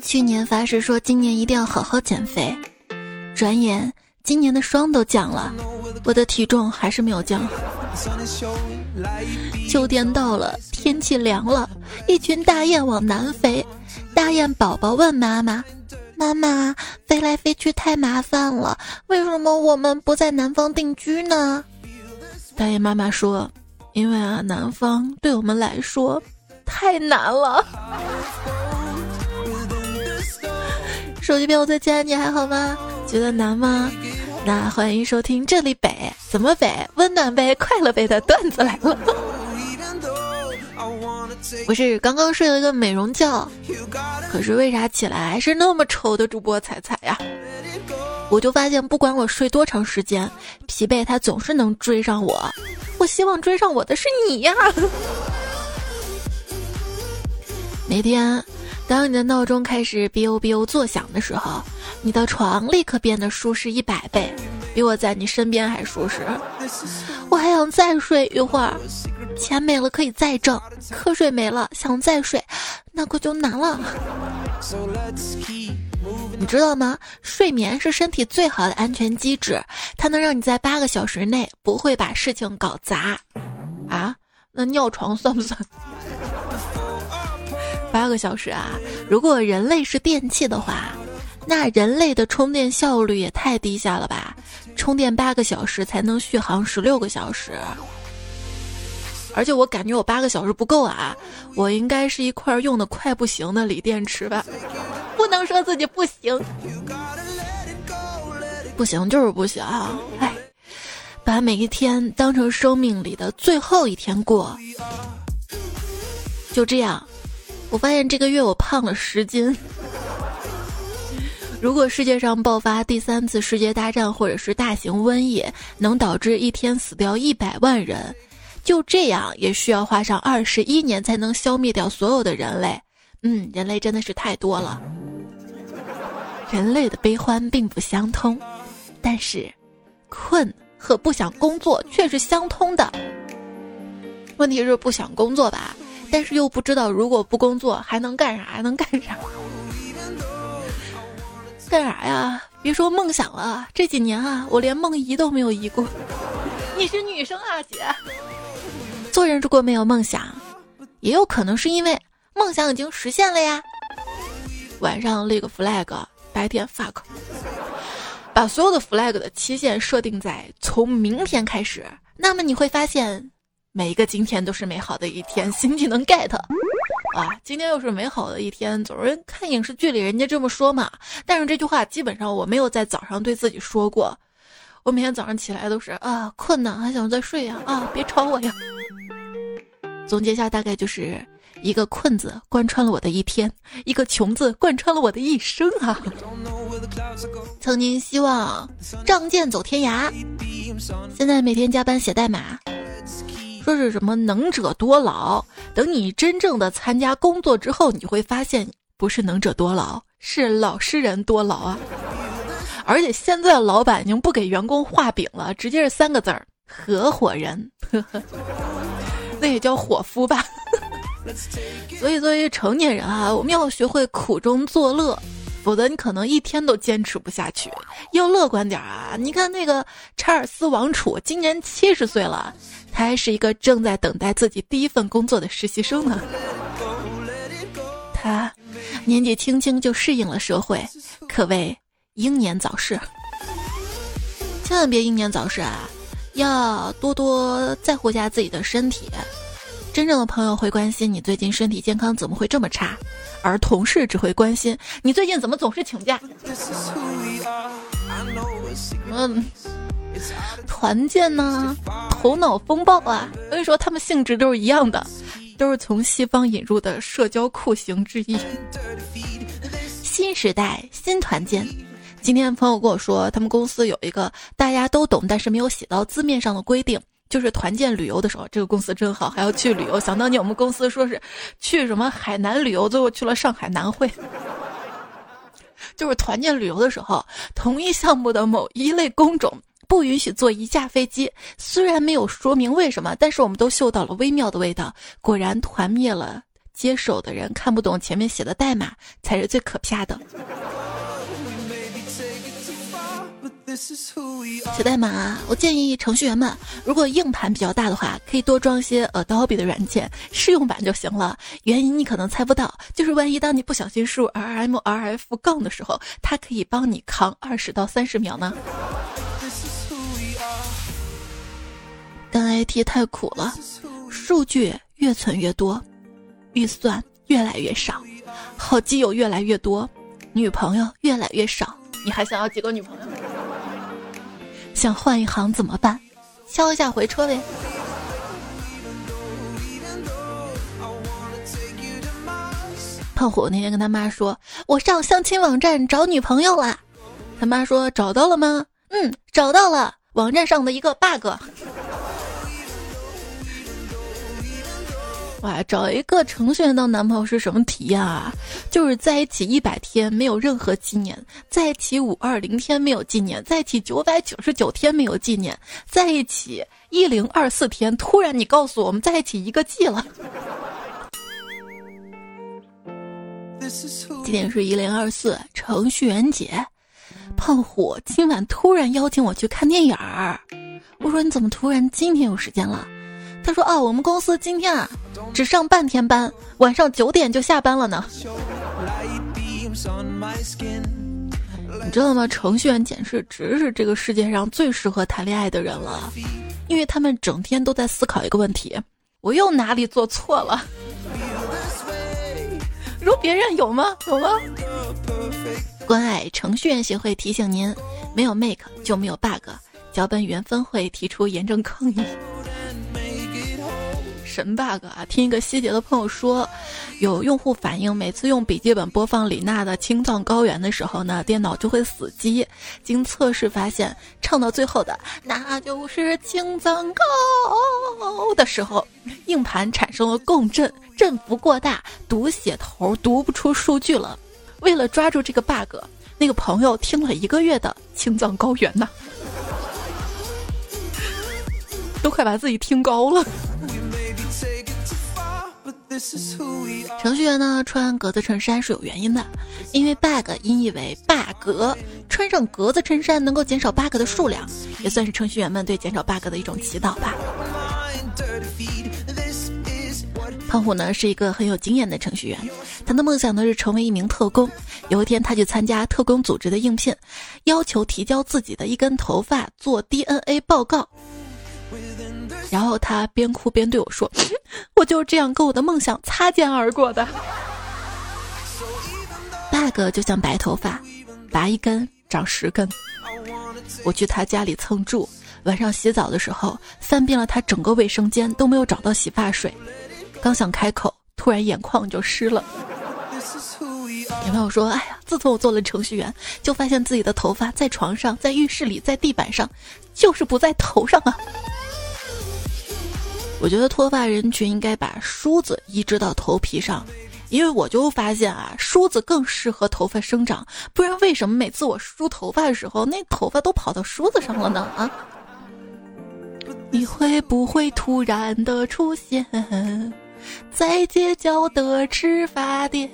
去年发誓说今年一定要好好减肥，转眼今年的霜都降了，我的体重还是没有降。秋天到了，天气凉了，一群大雁往南飞。大雁宝宝问妈妈：“妈妈，飞来飞去太麻烦了，为什么我们不在南方定居呢？”大雁妈妈说：“因为啊，南方对我们来说太难了。”手机边我在家，你还好吗？觉得难吗？那欢迎收听这里北怎么北温暖北快乐北的段子来了。不是刚刚睡了一个美容觉，可是为啥起来还是那么丑的主播彩彩呀？我就发现不管我睡多长时间，疲惫它总是能追上我。我希望追上我的是你呀！每天。当你的闹钟开始 biu biu 作响的时候，你的床立刻变得舒适一百倍，比我在你身边还舒适。我还想再睡一会儿，钱没了可以再挣，瞌睡没了想再睡，那可就难了。你知道吗？睡眠是身体最好的安全机制，它能让你在八个小时内不会把事情搞砸。啊，那尿床算不算？八个小时啊！如果人类是电器的话，那人类的充电效率也太低下了吧？充电八个小时才能续航十六个小时，而且我感觉我八个小时不够啊！我应该是一块用的快不行的锂电池吧？不能说自己不行，不行就是不行。哎，把每一天当成生命里的最后一天过，就这样。我发现这个月我胖了十斤。如果世界上爆发第三次世界大战或者是大型瘟疫，能导致一天死掉一百万人，就这样也需要花上二十一年才能消灭掉所有的人类。嗯，人类真的是太多了。人类的悲欢并不相通，但是困和不想工作却是相通的。问题是不想工作吧？但是又不知道，如果不工作还能干啥？还能干啥？干啥呀？别说梦想了，这几年啊，我连梦遗都没有遗过。你是女生啊，姐。做人如果没有梦想，也有可能是因为梦想已经实现了呀。晚上立个 flag，白天 fuck，把所有的 flag 的期限设定在从明天开始，那么你会发现。每一个今天都是美好的一天，新技能 get，啊，今天又是美好的一天。总是看影视剧里人家这么说嘛，但是这句话基本上我没有在早上对自己说过。我每天早上起来都是啊，困难，还想再睡呀，啊，别吵我呀。总结一下大概就是一个困字贯穿了我的一天，一个穷字贯穿了我的一生啊。曾经希望仗剑走天涯，现在每天加班写代码。说是什么能者多劳，等你真正的参加工作之后，你会发现不是能者多劳，是老实人多劳啊！而且现在老板已经不给员工画饼了，直接是三个字儿：合伙人。那也叫伙夫吧？所以作为成年人啊，我们要学会苦中作乐。否则你可能一天都坚持不下去。要乐观点啊！你看那个查尔斯王储，今年七十岁了，他还是一个正在等待自己第一份工作的实习生呢。他年纪轻轻就适应了社会，可谓英年早逝。千万别英年早逝啊！要多多在乎下自己的身体。真正的朋友会关心你最近身体健康怎么会这么差。而同事只会关心你最近怎么总是请假。嗯，团建呢？头脑风暴啊！所以说他们性质都是一样的，都是从西方引入的社交酷刑之一。新时代新团建。今天朋友跟我说，他们公司有一个大家都懂，但是没有写到字面上的规定。就是团建旅游的时候，这个公司真好，还要去旅游。想当年我们公司说是去什么海南旅游，最后去了上海南汇。就是团建旅游的时候，同一项目的某一类工种不允许坐一架飞机。虽然没有说明为什么，但是我们都嗅到了微妙的味道。果然团灭了接手的人看不懂前面写的代码，才是最可怕的。写代码，我建议程序员们，如果硬盘比较大的话，可以多装些 Adobe 的软件，试用版就行了。原因你可能猜不到，就是万一当你不小心输入 RMRF 杠的时候，它可以帮你扛二十到三十秒呢。干 IT 太苦了，数据越存越多，预算越来越少，好基友越来越多，女朋友越来越少。你还想要几个女朋友？想换一行怎么办？敲一下回车呗。胖虎那天跟他妈说：“我上相亲网站找女朋友了。”他妈说：“找到了吗？”“嗯，找到了。”网站上的一个 bug。哇，找一个程序员当男朋友是什么体验啊？就是在一起一百天没有任何纪念，在一起五二零天没有纪念，在一起九百九十九天没有纪念，在一起一零二四天，突然你告诉我们在一起一个季了。今天是一零二四程序员节，胖虎今晚突然邀请我去看电影儿。我说你怎么突然今天有时间了？他说：“哦，我们公司今天啊，只上半天班，晚上九点就下班了呢。你知道吗？程序员简直直是这个世界上最适合谈恋爱的人了，因为他们整天都在思考一个问题：我又哪里做错了？如别人有吗？有吗？关爱程序员协会提醒您：没有 make 就没有 bug，脚本原分会提出严正抗议。”神 bug 啊！听一个希杰的朋友说，有用户反映，每次用笔记本播放李娜的《青藏高原》的时候呢，电脑就会死机。经测试发现，唱到最后的那就是青藏高的时候，硬盘产生了共振，振幅过大，读写头读不出数据了。为了抓住这个 bug，那个朋友听了一个月的《青藏高原》呢，都快把自己听高了。程序员呢穿格子衬衫是有原因的，因为 bug 音译为 bug，，穿上格子衬衫能够减少 bug 的数量，也算是程序员们对减少 bug 的一种祈祷吧。胖虎呢是一个很有经验的程序员，他的梦想呢是成为一名特工。有一天，他去参加特工组织的应聘，要求提交自己的一根头发做 DNA 报告。然后他边哭边对我说：“ 我就是这样跟我的梦想擦肩而过的。”bug 就像白头发，拔一根长十根。我去他家里蹭住，晚上洗澡的时候翻遍了他整个卫生间都没有找到洗发水，刚想开口，突然眼眶就湿了。有朋友说：“哎呀，自从我做了程序员，就发现自己的头发在床上、在浴室里、在地板上，就是不在头上啊。”我觉得脱发人群应该把梳子移植到头皮上，因为我就发现啊，梳子更适合头发生长。不然为什么每次我梳头发的时候，那头发都跑到梳子上了呢？啊？你会不会突然的出现在街角的吃发店？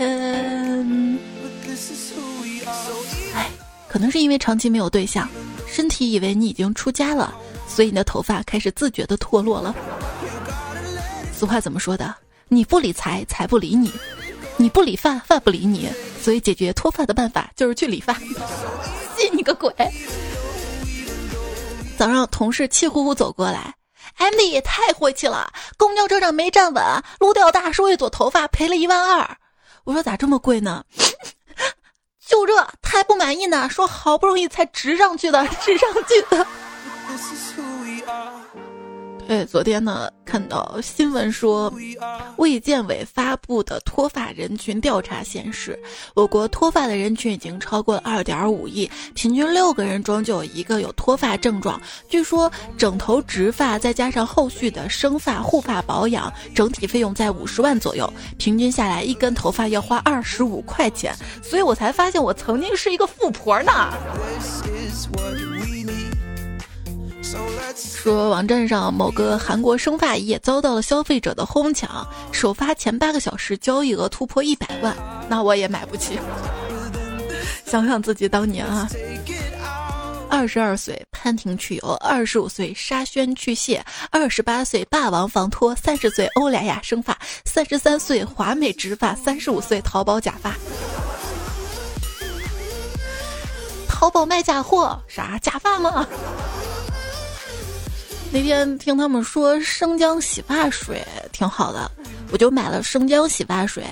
哎，可能是因为长期没有对象，身体以为你已经出家了，所以你的头发开始自觉的脱落了。俗话怎么说的？你不理财，财不理你；你不理发，发不理你。所以解决脱发的办法就是去理发。信你个鬼！早上同事气呼呼走过来，MD 也太晦气了。公交车上没站稳，撸掉大叔一撮头发，赔了一万二。我说咋这么贵呢？就这，他还不满意呢，说好不容易才植上去的，植上去的。对，昨天呢，看到新闻说，卫健委发布的脱发人群调查显示，我国脱发的人群已经超过了二点五亿，平均六个人中就有一个有脱发症状。据说整头植发再加上后续的生发、护发保养，整体费用在五十万左右，平均下来一根头发要花二十五块钱。所以我才发现我曾经是一个富婆呢。This is what we need. 说网站上某个韩国生发液遭到了消费者的哄抢，首发前八个小时交易额突破一百万，那我也买不起。想想自己当年啊，二十二岁潘婷去油，二十五岁沙宣去屑，二十八岁霸王防脱，三十岁欧莱雅生发，三十三岁华美植发，三十五岁淘宝假发。淘宝卖假货，啥假发吗？那天听他们说生姜洗发水挺好的，我就买了生姜洗发水。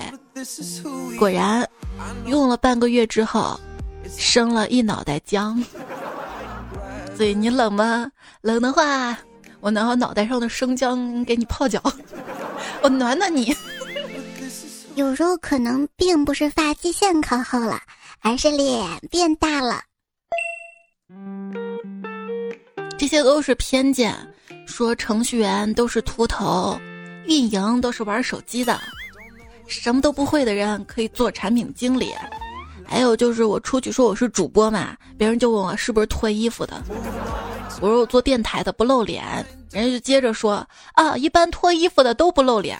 果然，用了半个月之后，生了一脑袋姜。所以你冷吗？冷的话，我拿我脑袋上的生姜给你泡脚，我暖暖你。有时候可能并不是发际线靠后了，而是脸变大了。这些都是偏见，说程序员都是秃头，运营都是玩手机的，什么都不会的人可以做产品经理。还有就是我出去说我是主播嘛，别人就问我是不是脱衣服的，我说我做电台的不露脸，人家就接着说啊，一般脱衣服的都不露脸。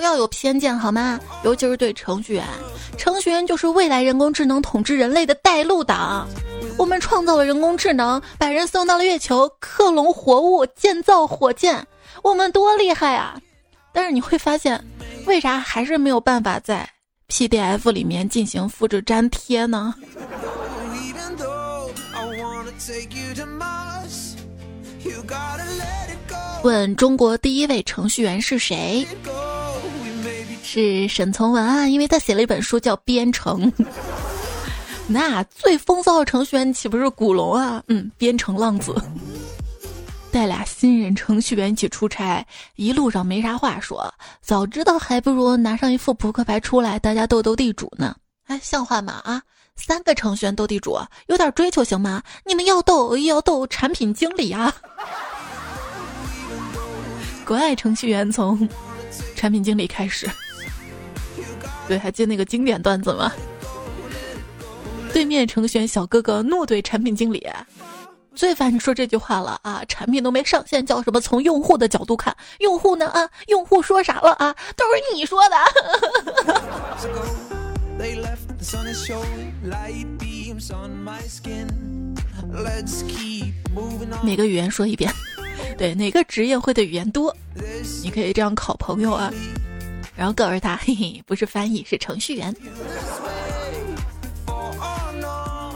不要有偏见好吗？尤其是对程序员，程序员就是未来人工智能统治人类的带路党。我们创造了人工智能，把人送到了月球，克隆活物，建造火箭，我们多厉害啊！但是你会发现，为啥还是没有办法在 PDF 里面进行复制粘贴呢？问中国第一位程序员是谁？是沈从文啊，因为他写了一本书叫《编程》。那最风骚的程序员岂不是古龙啊？嗯，编程浪子，带俩新人程序员一起出差，一路上没啥话说，早知道还不如拿上一副扑克牌出来，大家斗斗地主呢。哎，像话吗？啊，三个程序员斗地主，有点追求行吗？你们要斗要斗产品经理啊！国外程序员从产品经理开始。对，还记得那个经典段子吗？对面程序员小哥哥怒怼产品经理：“最烦你说这句话了啊！产品都没上线，叫什么？从用户的角度看，用户呢？啊，用户说啥了啊？都是你说的。每个语言说一遍，对，哪个职业会的语言多？你可以这样考朋友啊。”然后告诉他，嘿嘿，不是翻译，是程序员。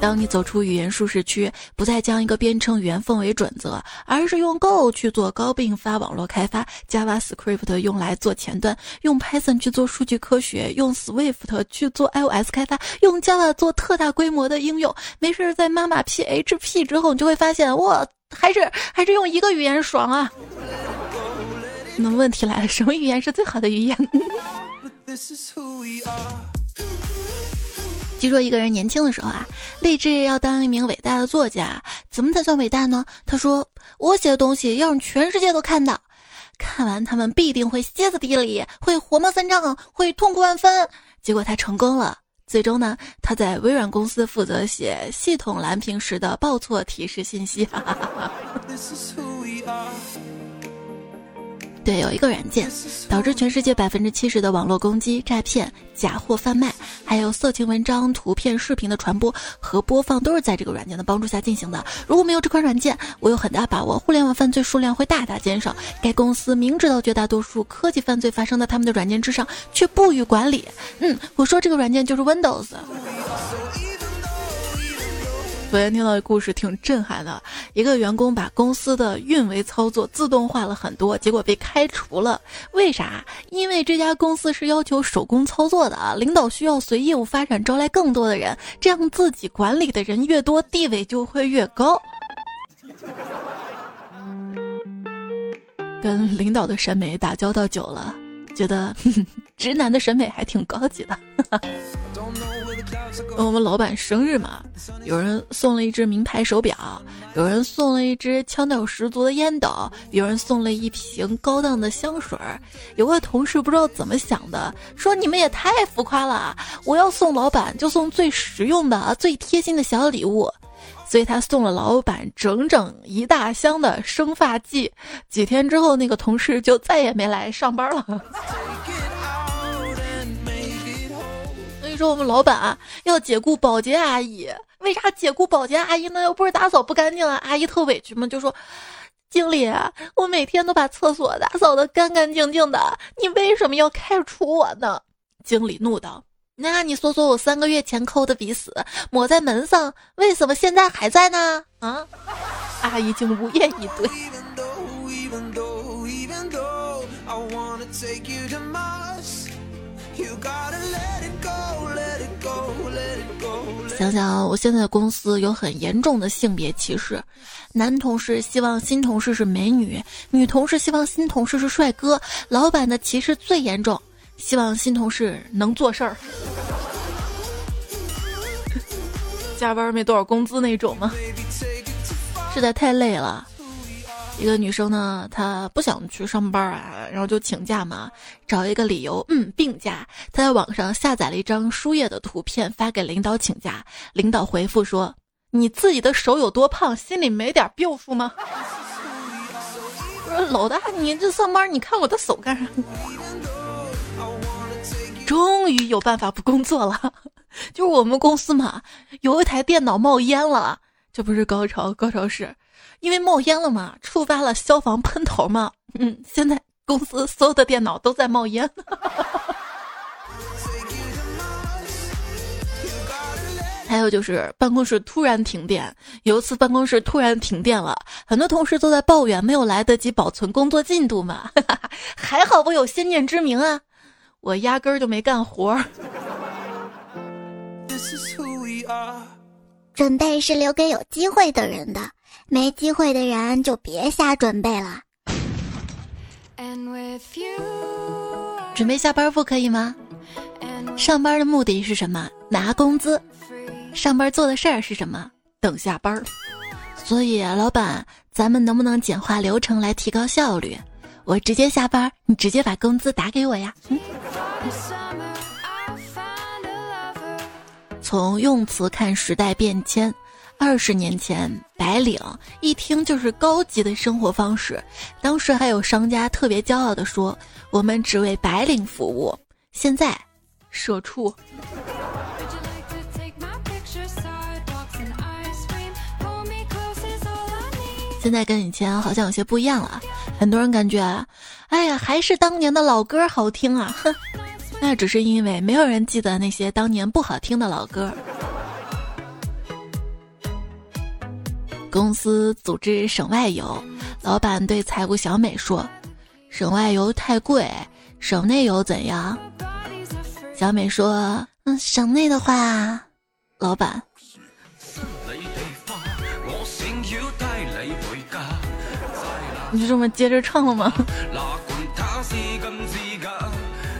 当你走出语言舒适区，不再将一个编程语言奉为准则，而是用 Go 去做高并发网络开发，JavaScript 用来做前端，用 Python 去做数据科学，用 Swift 去做 iOS 开发，用 Java 做特大规模的应用。没事，在妈妈 PHP 之后，你就会发现，哇，还是还是用一个语言爽啊！那么问题来了，什么语言是最好的语言？据说一个人年轻的时候啊，立志要当一名伟大的作家。怎么才算伟大呢？他说：“我写的东西要让全世界都看到，看完他们必定会歇斯底里，会火冒三丈，会痛苦万分。”结果他成功了。最终呢，他在微软公司负责写系统蓝屏时的报错提示信息。对，有一个软件，导致全世界百分之七十的网络攻击、诈骗、假货贩卖，还有色情文章、图片、视频的传播和播放，都是在这个软件的帮助下进行的。如果没有这款软件，我有很大把握，互联网犯罪数量会大大减少。该公司明知道绝大多数科技犯罪发生在他们的软件之上，却不予管理。嗯，我说这个软件就是 Windows。昨天听到的故事挺震撼的，一个员工把公司的运维操作自动化了很多，结果被开除了。为啥？因为这家公司是要求手工操作的啊，领导需要随业务发展招来更多的人，这样自己管理的人越多，地位就会越高。跟领导的审美打交道久了，觉得 直男的审美还挺高级的。我们老板生日嘛，有人送了一只名牌手表，有人送了一只腔调十足的烟斗，有人送了一瓶高档的香水。有个同事不知道怎么想的，说你们也太浮夸了，我要送老板就送最实用的、最贴心的小礼物。所以他送了老板整整一大箱的生发剂。几天之后，那个同事就再也没来上班了。所以说，我们老板啊要解雇保洁阿姨。为啥解雇保洁阿姨呢？又不是打扫不干净啊！阿姨特委屈嘛，就说：“经理，我每天都把厕所打扫的干干净净的，你为什么要开除我呢？”经理怒道。那你说说我三个月前抠的鼻屎抹在门上，为什么现在还在呢？啊！阿姨竟无言以对。想想我现在的公司有很严重的性别歧视，男同事希望新同事是美女，女同事希望新同事是帅哥，老板的歧视最严重。希望新同事能做事儿，加班没多少工资那种吗？实在太累了。一个女生呢，她不想去上班啊，然后就请假嘛，找一个理由，嗯，病假。她在网上下载了一张输液的图片，发给领导请假。领导回复说：“你自己的手有多胖，心里没点病数吗？”我说：“老大，你这上班，你看我的手干啥？”终于有办法不工作了，就是我们公司嘛，有一台电脑冒烟了，这不是高潮，高潮是，因为冒烟了嘛，触发了消防喷头嘛，嗯，现在公司所有的电脑都在冒烟。还有就是办公室突然停电，有一次办公室突然停电了，很多同事都在抱怨没有来得及保存工作进度嘛，还好我有先见之明啊。我压根儿就没干活儿。准备是留给有机会的人的，没机会的人就别瞎准备了。准备下班不可以吗？上班的目的是什么？拿工资。上班做的事儿是什么？等下班。所以，老板，咱们能不能简化流程来提高效率？我直接下班，你直接把工资打给我呀。从用词看时代变迁，二十年前白领一听就是高级的生活方式，当时还有商家特别骄傲的说：“我们只为白领服务。”现在，社畜。现在跟以前好像有些不一样了，很多人感觉，哎呀，还是当年的老歌好听啊！哼，那只是因为没有人记得那些当年不好听的老歌。公司组织省外游，老板对财务小美说：“省外游太贵，省内游怎样？”小美说：“嗯，省内的话，老板。”你就这么接着唱了吗？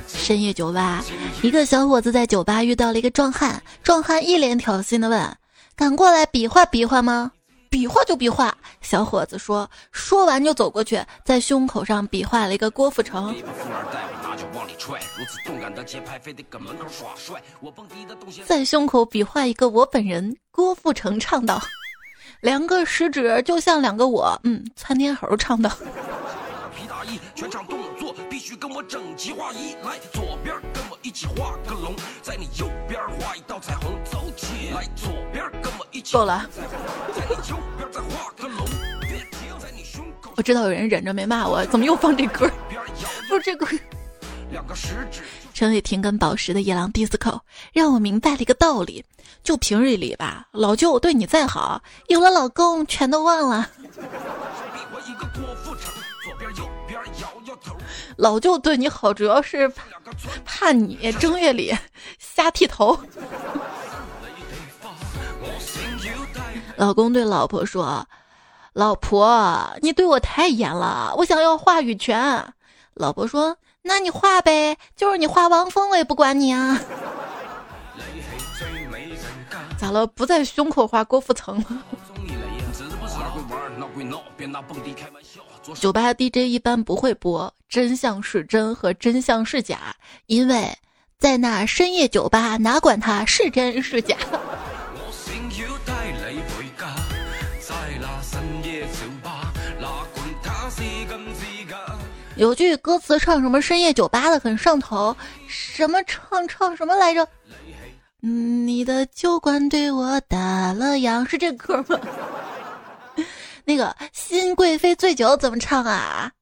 深夜酒吧，一个小伙子在酒吧遇到了一个壮汉，壮汉一脸挑衅的问：“敢过来比划比划吗？”“比划就比划。”小伙子说，说完就走过去，在胸口上比划了一个郭富城。在胸口比划一个我本人，郭富城唱道。两个食指就像两个我，嗯，窜天猴唱的。皮大衣，全场动作必须跟我整齐划一。来，左边跟我一起画个龙，在你右边画一道彩虹，走起来。左边。够了。我知道有人忍着没骂我，怎么又放这歌？不是这歌。个。陈伟霆跟宝石的野狼 disco 让我明白了一个道理：就平日里吧，老舅对你再好，有了老公全都忘了。老舅对你好，主要是怕你正月里瞎剃头。老公对老婆说：“老婆，你对我太严了，我想要话语权。”老婆说。那你画呗，就是你画汪峰，我也不管你啊。咋了？不在胸口画郭富城吗？酒吧 DJ 一般不会播“真相是真”和“真相是假”，因为在那深夜酒吧，哪管它是真是假。有句歌词唱什么深夜酒吧的很上头，什么唱唱什么来着？你的酒馆对我打了烊，是这歌吗？那个新贵妃醉酒怎么唱啊？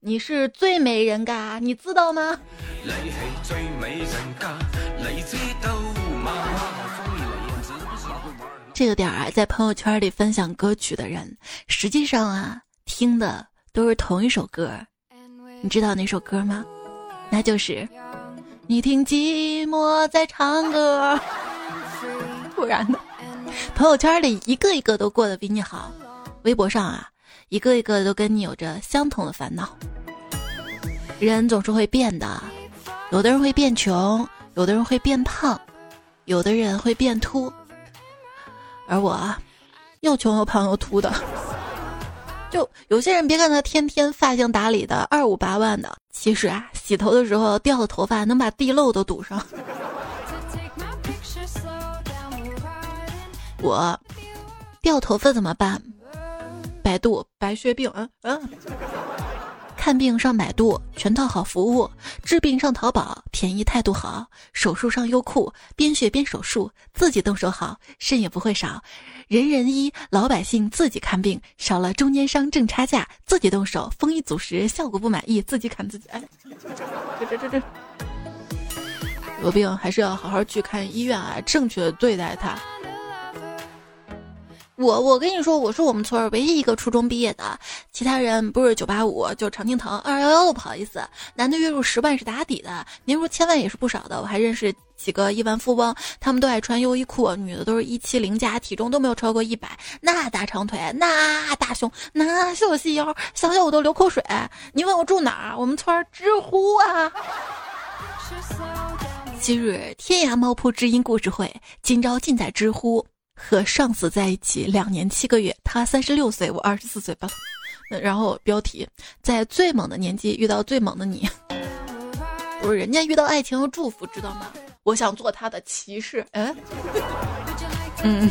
你是最美人嘎，你知道吗？这个点儿啊，在朋友圈里分享歌曲的人，实际上啊，听的都是同一首歌。你知道那首歌吗？那就是你听寂寞在唱歌。突然的，朋友圈里一个一个都过得比你好，微博上啊，一个一个都跟你有着相同的烦恼。人总是会变的，有的人会变穷，有的人会变胖，有的人会变秃，而我，又穷又胖又秃的。就有些人，别看他天天发型打理的二五八万的，其实啊，洗头的时候掉的头发能把地漏都堵上。我掉头发怎么办？百度白血病，嗯嗯。看病上百度，全套好服务；治病上淘宝，便宜态度好；手术上优酷，边学边手术，自己动手好，肾也不会少。人人医，老百姓自己看病，少了中间商挣差价，自己动手，丰衣足食，效果不满意自己砍自己。哎，这这这这，有病还是要好好去看医院啊，正确对待它。我我跟你说，我是我们村唯一一个初中毕业的，其他人不是九八五就常青藤二幺幺都不好意思。男的月入十万是打底的，年入千万也是不少的。我还认识几个亿万富翁，他们都爱穿优衣库，女的都是一七零加，体重都没有超过一百，那大长腿，那大胸，那秀细腰，想想我都流口水。你问我住哪儿？我们村知乎啊。今日天涯猫扑知音故事会，今朝尽在知乎。和上司在一起两年七个月，他三十六岁，我二十四岁吧。然后标题：在最猛的年纪遇到最猛的你，不是人家遇到爱情和祝福，知道吗？我想做他的骑士。嗯，嗯。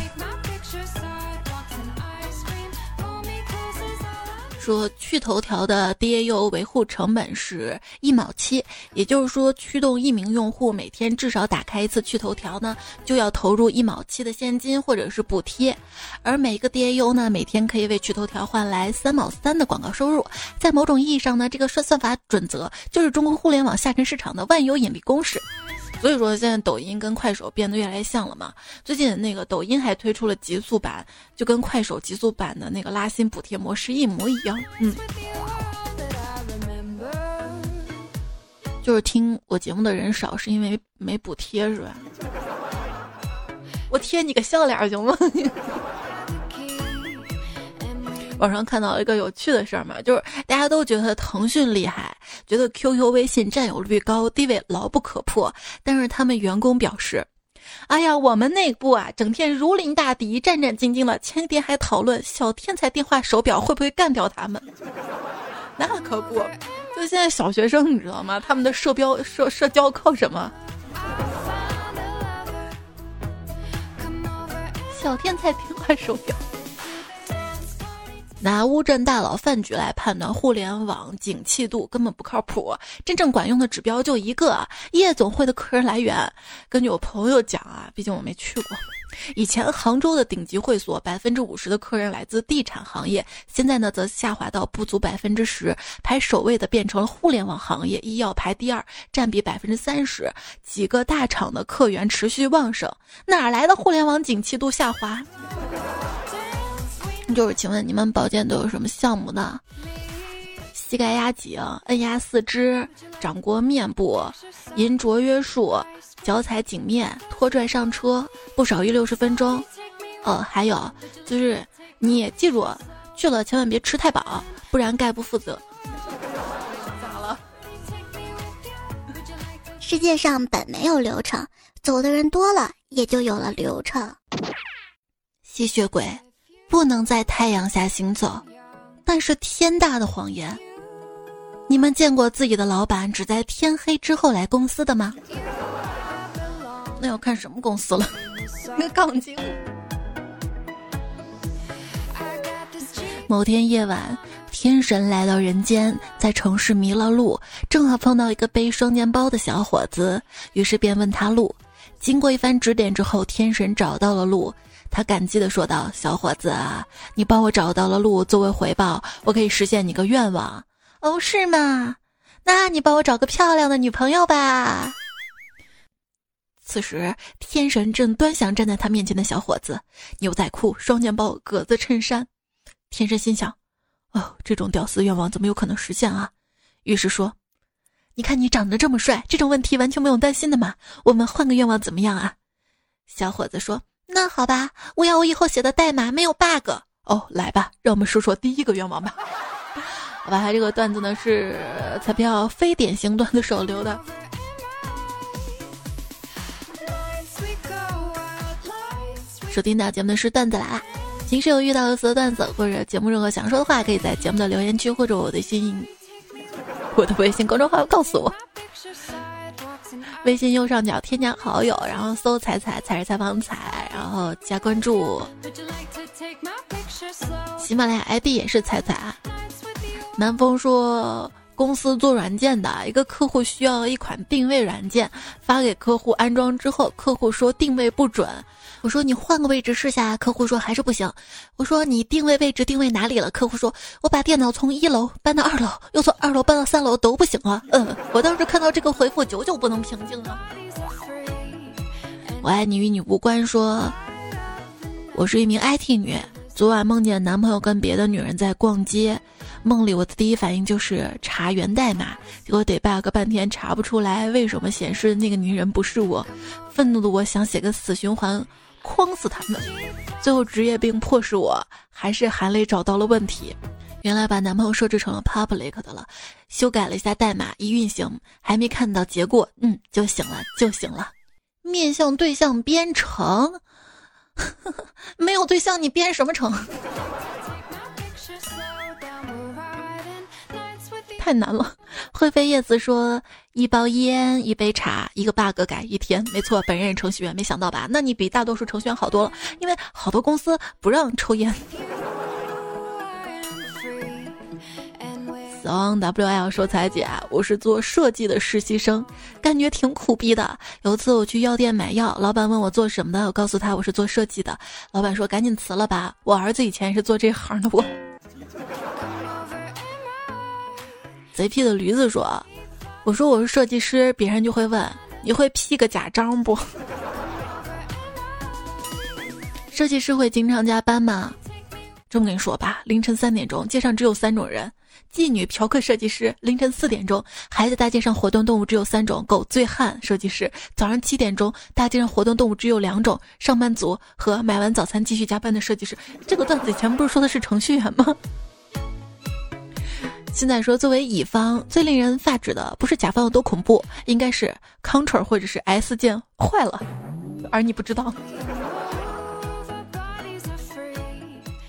说去头条的 DAU 维护成本是一毛七，也就是说，驱动一名用户每天至少打开一次去头条呢，就要投入一毛七的现金或者是补贴，而每个 DAU 呢，每天可以为去头条换来三毛三的广告收入。在某种意义上呢，这个算算法准则就是中国互联网下沉市场的万有引力公式。所以说，现在抖音跟快手变得越来越像了嘛。最近那个抖音还推出了极速版，就跟快手极速版的那个拉新补贴模式一模一样。嗯，就是听我节目的人少，是因为没补贴是吧？我贴你个笑脸行吗？网上看到一个有趣的事儿嘛，就是大家都觉得腾讯厉害，觉得 QQ、微信占有率高，地位牢不可破。但是他们员工表示：“哎呀，我们内部啊，整天如临大敌，战战兢兢的。前几天还讨论小天才电话手表会不会干掉他们。那可不，就现在小学生你知道吗？他们的社标社社交靠什么？小天才电话手表。”拿乌镇大佬饭局来判断互联网景气度根本不靠谱，真正管用的指标就一个：夜总会的客人来源。根据我朋友讲啊，毕竟我没去过，以前杭州的顶级会所百分之五十的客人来自地产行业，现在呢则下滑到不足百分之十，排首位的变成了互联网行业，医药排第二，占比百分之三十。几个大厂的客源持续旺盛，哪来的互联网景气度下滑？就是，请问你们保健都有什么项目呢？膝盖压颈、按压四肢、掌掴面部、银镯约束、脚踩颈面、拖拽上车，不少于六十分钟。哦，还有就是，你也记住，去了千万别吃太饱，不然概不负责。咋了？世界上本没有流程，走的人多了，也就有了流程。吸血鬼。不能在太阳下行走，但是天大的谎言。你们见过自己的老板只在天黑之后来公司的吗？那要看什么公司了。那杠精。某天夜晚。天神来到人间，在城市迷了路，正好碰到一个背双肩包的小伙子，于是便问他路。经过一番指点之后，天神找到了路，他感激地说道：“小伙子，你帮我找到了路，作为回报，我可以实现你个愿望。”哦，是吗？那你帮我找个漂亮的女朋友吧。此时，天神正端详站在他面前的小伙子，牛仔裤、双肩包、格子衬衫。天神心想：“哦，这种屌丝愿望怎么有可能实现啊？”于是说：“你看你长得这么帅，这种问题完全不用担心的嘛。我们换个愿望怎么样啊？”小伙子说：“那好吧，我要我以后写的代码没有 bug。”哦，来吧，让我们说说第一个愿望吧。好吧，这个段子呢是彩票非典型段子手留的。收听到节目的是段子来了，平时有遇到有色的段子或者节目任何想说的话，可以在节目的留言区或者我的信、我的微信公众号告诉我。微信右上角添加好友，然后搜“彩彩彩是采访彩”，然后加关注。喜马拉雅 ID 也是彩彩。南风说。公司做软件的一个客户需要一款定位软件，发给客户安装之后，客户说定位不准。我说你换个位置试下，客户说还是不行。我说你定位位置定位哪里了？客户说我把电脑从一楼搬到二楼，又从二楼搬到三楼都不行啊。嗯，我当时看到这个回复，久久不能平静啊。我爱你与你无关。说，我是一名 IT 女，昨晚梦见男朋友跟别的女人在逛街。梦里我的第一反应就是查源代码，结果得 bug 半天查不出来为什么显示那个女人不是我。愤怒的我想写个死循环，框死他们。最后职业病迫使我还是含泪找到了问题，原来把男朋友设置成了 public 的了。修改了一下代码，一运行还没看到结果，嗯，就行了就行了。面向对象编程，没有对象你编什么程？太难了，灰飞叶子说一包烟一杯茶一个 bug 改一天，没错，本人也程序员，没想到吧？那你比大多数程序员好多了，因为好多公司不让抽烟。死亡 WL 说彩姐，我是做设计的实习生，感觉挺苦逼的。有次我去药店买药，老板问我做什么的，我告诉他我是做设计的，老板说赶紧辞了吧，我儿子以前是做这行的我。贼屁的驴子说：“我说我是设计师，别人就会问你会 P 个假章不？设计师会经常加班吗？这么跟你说吧，凌晨三点钟，街上只有三种人：妓女、嫖客、设计师。凌晨四点钟，还在大街上活动动物只有三种：狗、醉汉、设计师。早上七点钟，大街上活动动物只有两种：上班族和买完早餐继续加班的设计师。这个段子以前不是说的是程序员吗？”现在说，作为乙方最令人发指的，不是甲方有多恐怖，应该是 Ctrl 或者是 S 键坏了，而你不知道。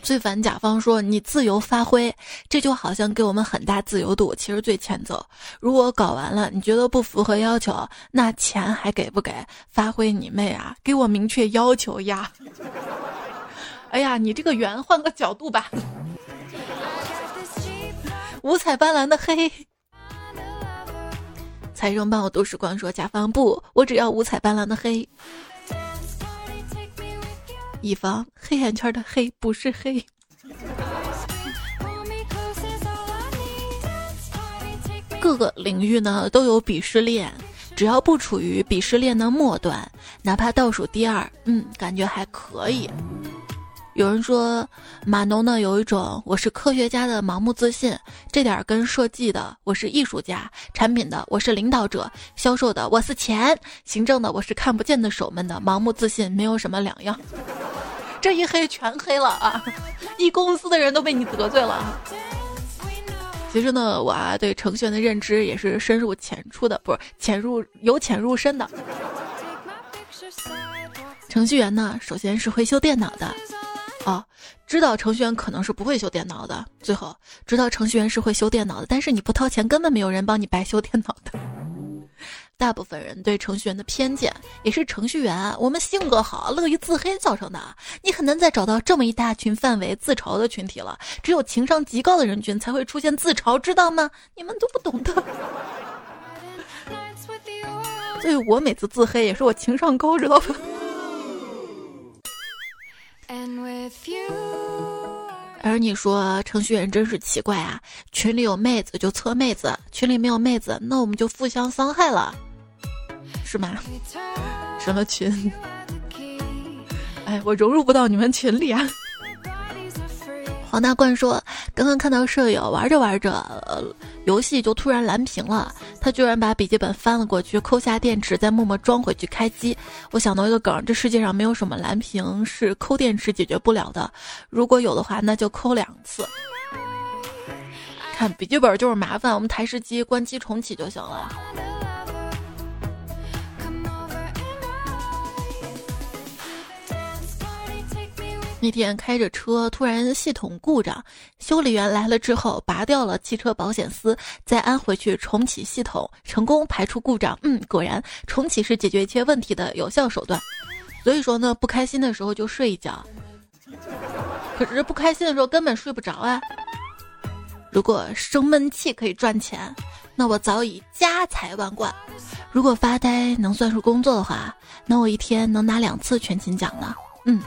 最烦甲方说你自由发挥，这就好像给我们很大自由度，其实最欠揍。如果搞完了你觉得不符合要求，那钱还给不给？发挥你妹啊！给我明确要求呀！哎呀，你这个圆换个角度吧。五彩斑斓的黑，财神帮我读时光说甲方不，我只要五彩斑斓的黑。乙方黑眼圈的黑不是黑。各个领域呢都有鄙视链，只要不处于鄙视链的末端，哪怕倒数第二，嗯，感觉还可以。有人说，码农呢有一种我是科学家的盲目自信，这点跟设计的我是艺术家，产品的我是领导者，销售的我是钱，行政的我是看不见的手们的盲目自信没有什么两样。这一黑全黑了啊！一公司的人都被你得罪了。其实呢，我啊对程序员的认知也是深入浅出的，不是潜入由浅入深的。程序员呢，首先是会修电脑的。哦，知道程序员可能是不会修电脑的。最后知道程序员是会修电脑的，但是你不掏钱，根本没有人帮你白修电脑的。大部分人对程序员的偏见，也是程序员我们性格好、乐于自黑造成的。你很难再找到这么一大群范围自嘲的群体了，只有情商极高的人群才会出现自嘲，知道吗？你们都不懂的。所以我每次自黑也是我情商高，知道吧？而你说程序员真是奇怪啊！群里有妹子就测妹子，群里没有妹子，那我们就互相伤害了，是吗？什么群？哎，我融入不到你们群里啊！黄大冠说：“刚刚看到舍友玩着玩着，呃，游戏就突然蓝屏了。他居然把笔记本翻了过去，抠下电池，再默默装回去开机。我想到一个梗：这世界上没有什么蓝屏是抠电池解决不了的。如果有的话，那就抠两次。看笔记本就是麻烦，我们台式机关机重启就行了。”那天开着车，突然系统故障，修理员来了之后，拔掉了汽车保险丝，再安回去，重启系统，成功排除故障。嗯，果然重启是解决一切问题的有效手段。所以说呢，不开心的时候就睡一觉，可是不开心的时候根本睡不着啊。如果生闷气可以赚钱，那我早已家财万贯；如果发呆能算是工作的话，那我一天能拿两次全勤奖呢。嗯。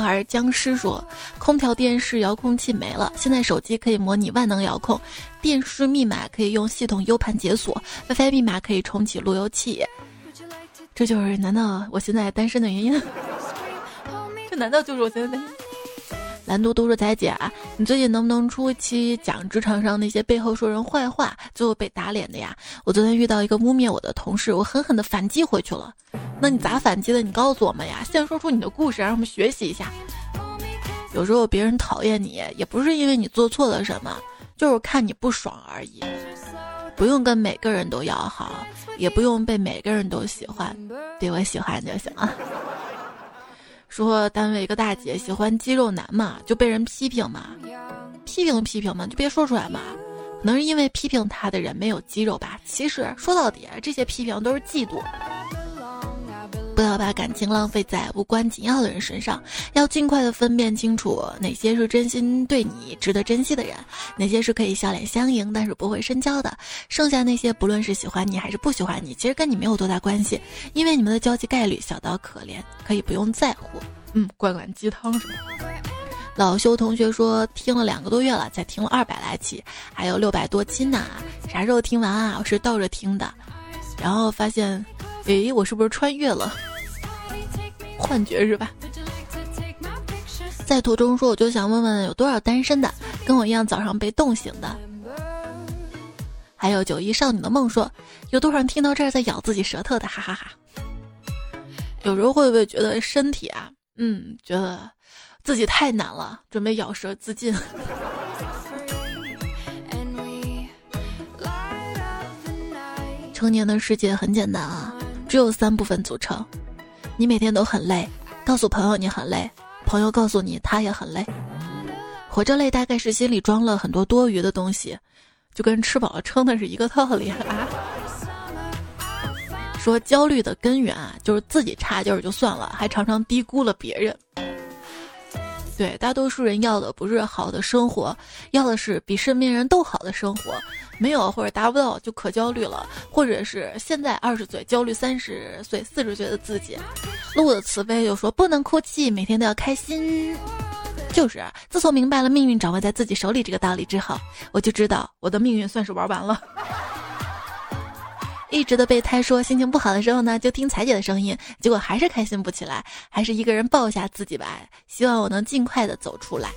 还是僵尸说，空调、电视、遥控器没了，现在手机可以模拟万能遥控，电视密码可以用系统 U 盘解锁，WiFi 密码可以重启路由器。这就是难道我现在单身的原因？这难道就是我现在单身？蓝嘟嘟说：“彩姐，你最近能不能出一期讲职场上那些背后说人坏话，最后被打脸的呀？我昨天遇到一个污蔑我的同事，我狠狠的反击回去了。那你咋反击的？你告诉我们呀！先说出你的故事，让我们学习一下。有时候别人讨厌你，也不是因为你做错了什么，就是看你不爽而已。不用跟每个人都要好，也不用被每个人都喜欢，对我喜欢就行了。”说单位一个大姐喜欢肌肉男嘛，就被人批评嘛，批评批评嘛，就别说出来嘛。可能是因为批评他的人没有肌肉吧。其实说到底，这些批评都是嫉妒。不要把感情浪费在无关紧要的人身上，要尽快的分辨清楚哪些是真心对你值得珍惜的人，哪些是可以笑脸相迎但是不会深交的。剩下那些，不论是喜欢你还是不喜欢你，其实跟你没有多大关系，因为你们的交际概率小到可怜，可以不用在乎。嗯，灌灌鸡汤是吗？老修同学说听了两个多月了，才听了二百来期，还有六百多期呢。啥时候听完啊？我是倒着听的，然后发现。诶，我是不是穿越了？幻觉是吧？在途中说，我就想问问有多少单身的，跟我一样早上被冻醒的。还有九一少女的梦说，有多少人听到这儿在咬自己舌头的？哈哈哈。有时候会不会觉得身体啊，嗯，觉得自己太难了，准备咬舌自尽？成年的世界很简单啊。只有三部分组成，你每天都很累，告诉朋友你很累，朋友告诉你他也很累。活着累大概是心里装了很多多余的东西，就跟吃饱了撑的是一个道理啊。说焦虑的根源啊，就是自己差劲儿就算了，还常常低估了别人。对，大多数人要的不是好的生活，要的是比身边人都好的生活。没有或者达不到就可焦虑了，或者是现在二十岁焦虑三十岁、四十岁的自己。路的慈悲就说不能哭泣，每天都要开心。就是自从明白了命运掌握在自己手里这个道理之后，我就知道我的命运算是玩完了。一直的备胎说心情不好的时候呢，就听彩姐的声音，结果还是开心不起来，还是一个人抱一下自己吧。希望我能尽快的走出来。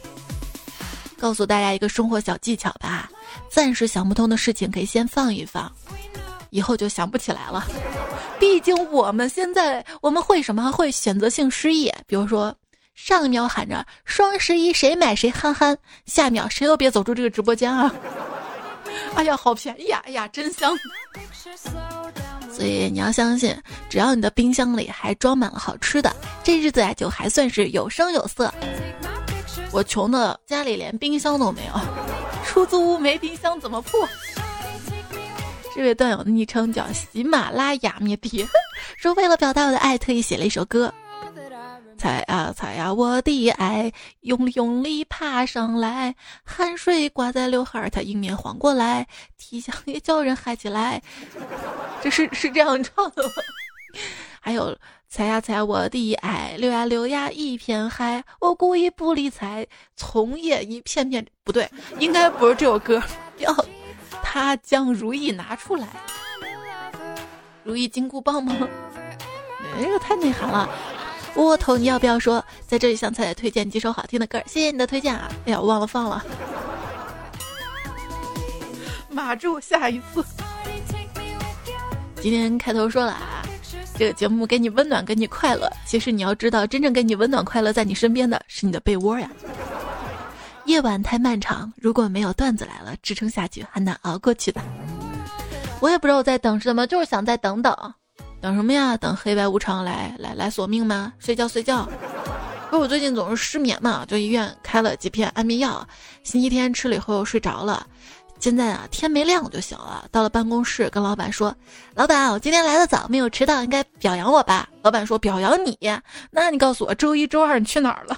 告诉大家一个生活小技巧吧，暂时想不通的事情可以先放一放，以后就想不起来了。毕竟我们现在我们会什么？会选择性失忆。比如说，上一秒喊着双十一谁买谁憨憨，下一秒谁都别走出这个直播间啊！哎呀，好便宜呀！哎呀，真香。所以你要相信，只要你的冰箱里还装满了好吃的，这日子啊就还算是有声有色。我穷的家里连冰箱都没有，出租屋没冰箱怎么破？这位段友的昵称叫喜马拉雅灭地，说为了表达我的爱，特意写了一首歌。踩呀踩呀，我的爱，用力用力爬上来，汗水挂在刘海儿，它迎面晃过来，体香也叫人嗨起来。这是是这样唱的吗？还有踩呀踩呀，我的爱，流呀流呀一片海，我故意不理睬，从叶一片片，不对，应该不是这首歌，要他将如意拿出来，如意金箍棒吗？这个太内涵了。窝头，你要不要说？在这里向菜菜推荐几首好听的歌，谢谢你的推荐啊！哎呀，忘了放了。码住，下一次。今天开头说了啊，这个节目给你温暖，给你快乐。其实你要知道，真正给你温暖快乐，在你身边的是你的被窝呀。夜晚太漫长，如果没有段子来了支撑下去，很难熬过去的。我也不知道我在等什么，就是想再等等。等什么呀？等黑白无常来来来索命吗？睡觉睡觉。不是我最近总是失眠嘛，就医院开了几片安眠药，星期天吃了以后睡着了。现在啊，天没亮就醒了。到了办公室，跟老板说：“老板，我今天来的早，没有迟到，应该表扬我吧？”老板说：“表扬你？那你告诉我，周一周二你去哪儿了？”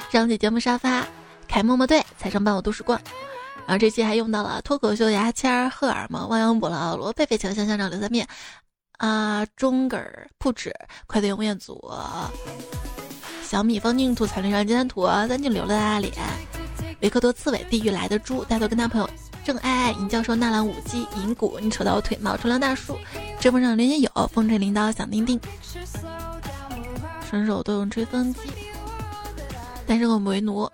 上期节目沙发，开默默队，财神伴我都市逛。然后这期还用到了脱口秀牙签、荷尔蒙、亡羊补牢、罗贝贝、强香香肠、刘三面、啊中梗儿、铺纸、快递吴彦祖、小米方净土、彩铃上金丹土、三井流的大脸、维克多刺猬、地狱来的猪、带头跟他朋友郑爱爱、尹教授、纳兰武姬、银谷、你扯到我腿毛、冲凉大叔、直播上连接有风尘领导、响叮叮、伸手都用吹风机、单身狗为奴、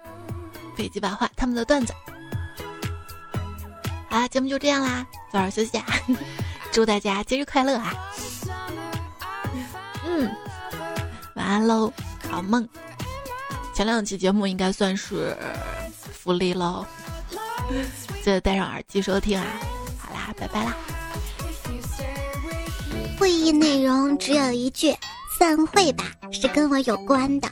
飞机白话他们的段子。啊，节目就这样啦，早点休息啊！祝大家节日快乐啊！嗯，晚安喽，好梦。前两期节目应该算是福利喽，记得戴上耳机收听啊！好啦，拜拜啦！会议内容只有一句：散会吧，是跟我有关的。